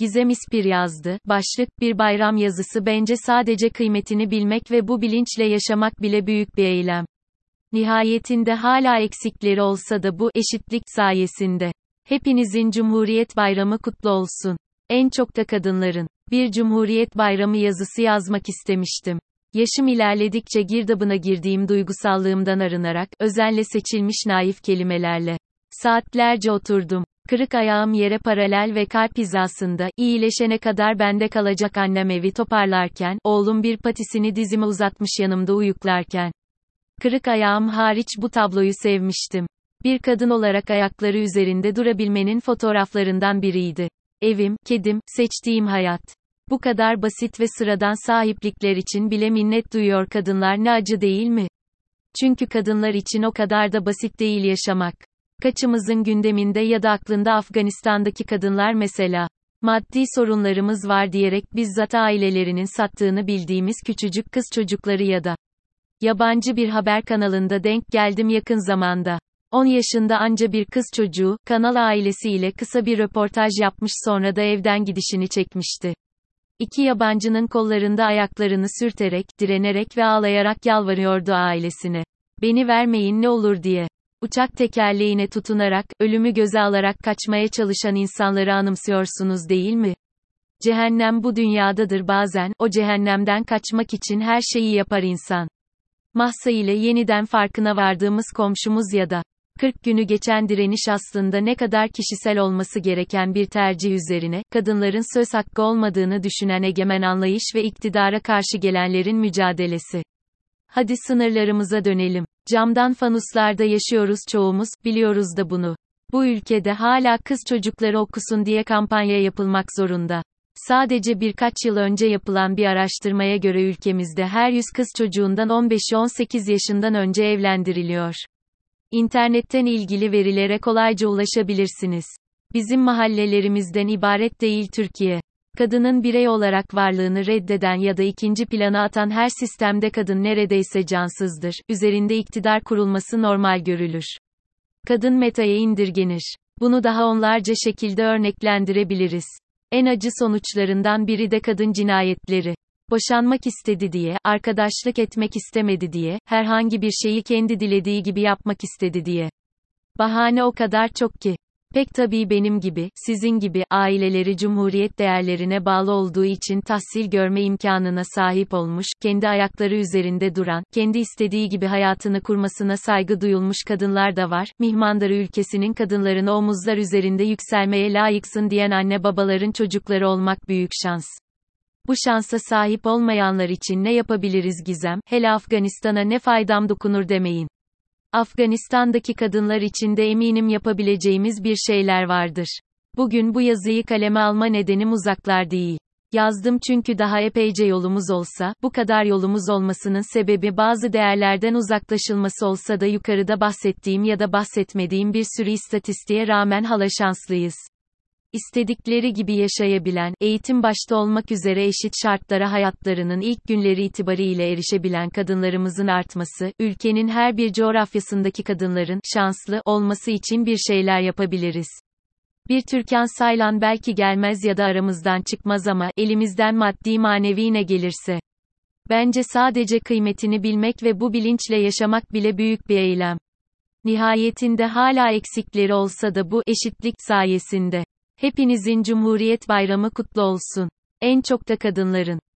Gizem İspir yazdı. Başlık, bir bayram yazısı bence sadece kıymetini bilmek ve bu bilinçle yaşamak bile büyük bir eylem. Nihayetinde hala eksikleri olsa da bu eşitlik sayesinde. Hepinizin Cumhuriyet Bayramı kutlu olsun. En çok da kadınların. Bir Cumhuriyet Bayramı yazısı yazmak istemiştim. Yaşım ilerledikçe girdabına girdiğim duygusallığımdan arınarak, özenle seçilmiş naif kelimelerle. Saatlerce oturdum. Kırık ayağım yere paralel ve kalp hizasında, iyileşene kadar bende kalacak annem evi toparlarken, oğlum bir patisini dizime uzatmış yanımda uyuklarken. Kırık ayağım hariç bu tabloyu sevmiştim. Bir kadın olarak ayakları üzerinde durabilmenin fotoğraflarından biriydi. Evim, kedim, seçtiğim hayat. Bu kadar basit ve sıradan sahiplikler için bile minnet duyuyor kadınlar ne acı değil mi? Çünkü kadınlar için o kadar da basit değil yaşamak. Kaçımızın gündeminde ya da aklında Afganistan'daki kadınlar mesela. Maddi sorunlarımız var diyerek bizzat ailelerinin sattığını bildiğimiz küçücük kız çocukları ya da yabancı bir haber kanalında denk geldim yakın zamanda. 10 yaşında anca bir kız çocuğu, kanal ailesiyle kısa bir röportaj yapmış sonra da evden gidişini çekmişti. İki yabancının kollarında ayaklarını sürterek, direnerek ve ağlayarak yalvarıyordu ailesine. Beni vermeyin ne olur diye. Uçak tekerleğine tutunarak, ölümü göze alarak kaçmaya çalışan insanları anımsıyorsunuz değil mi? Cehennem bu dünyadadır bazen, o cehennemden kaçmak için her şeyi yapar insan. Mahsa ile yeniden farkına vardığımız komşumuz ya da 40 günü geçen direniş aslında ne kadar kişisel olması gereken bir tercih üzerine, kadınların söz hakkı olmadığını düşünen egemen anlayış ve iktidara karşı gelenlerin mücadelesi. Hadi sınırlarımıza dönelim. Camdan fanuslarda yaşıyoruz çoğumuz, biliyoruz da bunu. Bu ülkede hala kız çocukları okusun diye kampanya yapılmak zorunda. Sadece birkaç yıl önce yapılan bir araştırmaya göre ülkemizde her 100 kız çocuğundan 15'i 18 yaşından önce evlendiriliyor. İnternetten ilgili verilere kolayca ulaşabilirsiniz. Bizim mahallelerimizden ibaret değil Türkiye. Kadının birey olarak varlığını reddeden ya da ikinci plana atan her sistemde kadın neredeyse cansızdır. Üzerinde iktidar kurulması normal görülür. Kadın metaya indirgenir. Bunu daha onlarca şekilde örneklendirebiliriz. En acı sonuçlarından biri de kadın cinayetleri. Boşanmak istedi diye, arkadaşlık etmek istemedi diye, herhangi bir şeyi kendi dilediği gibi yapmak istedi diye. Bahane o kadar çok ki. Pek tabii benim gibi, sizin gibi, aileleri cumhuriyet değerlerine bağlı olduğu için tahsil görme imkanına sahip olmuş, kendi ayakları üzerinde duran, kendi istediği gibi hayatını kurmasına saygı duyulmuş kadınlar da var. Mihmandarı ülkesinin kadınlarını omuzlar üzerinde yükselmeye layıksın diyen anne babaların çocukları olmak büyük şans. Bu şansa sahip olmayanlar için ne yapabiliriz Gizem, hele Afganistan'a ne faydam dokunur demeyin. Afganistan'daki kadınlar için de eminim yapabileceğimiz bir şeyler vardır. Bugün bu yazıyı kaleme alma nedenim uzaklar değil. Yazdım çünkü daha epeyce yolumuz olsa, bu kadar yolumuz olmasının sebebi bazı değerlerden uzaklaşılması olsa da yukarıda bahsettiğim ya da bahsetmediğim bir sürü istatistiğe rağmen hala şanslıyız. İstedikleri gibi yaşayabilen, eğitim başta olmak üzere eşit şartlara hayatlarının ilk günleri itibariyle erişebilen kadınlarımızın artması, ülkenin her bir coğrafyasındaki kadınların şanslı olması için bir şeyler yapabiliriz. Bir Türkan Saylan belki gelmez ya da aramızdan çıkmaz ama elimizden maddi manevi ne gelirse. Bence sadece kıymetini bilmek ve bu bilinçle yaşamak bile büyük bir eylem. Nihayetinde hala eksikleri olsa da bu eşitlik sayesinde Hepinizin Cumhuriyet Bayramı kutlu olsun. En çok da kadınların.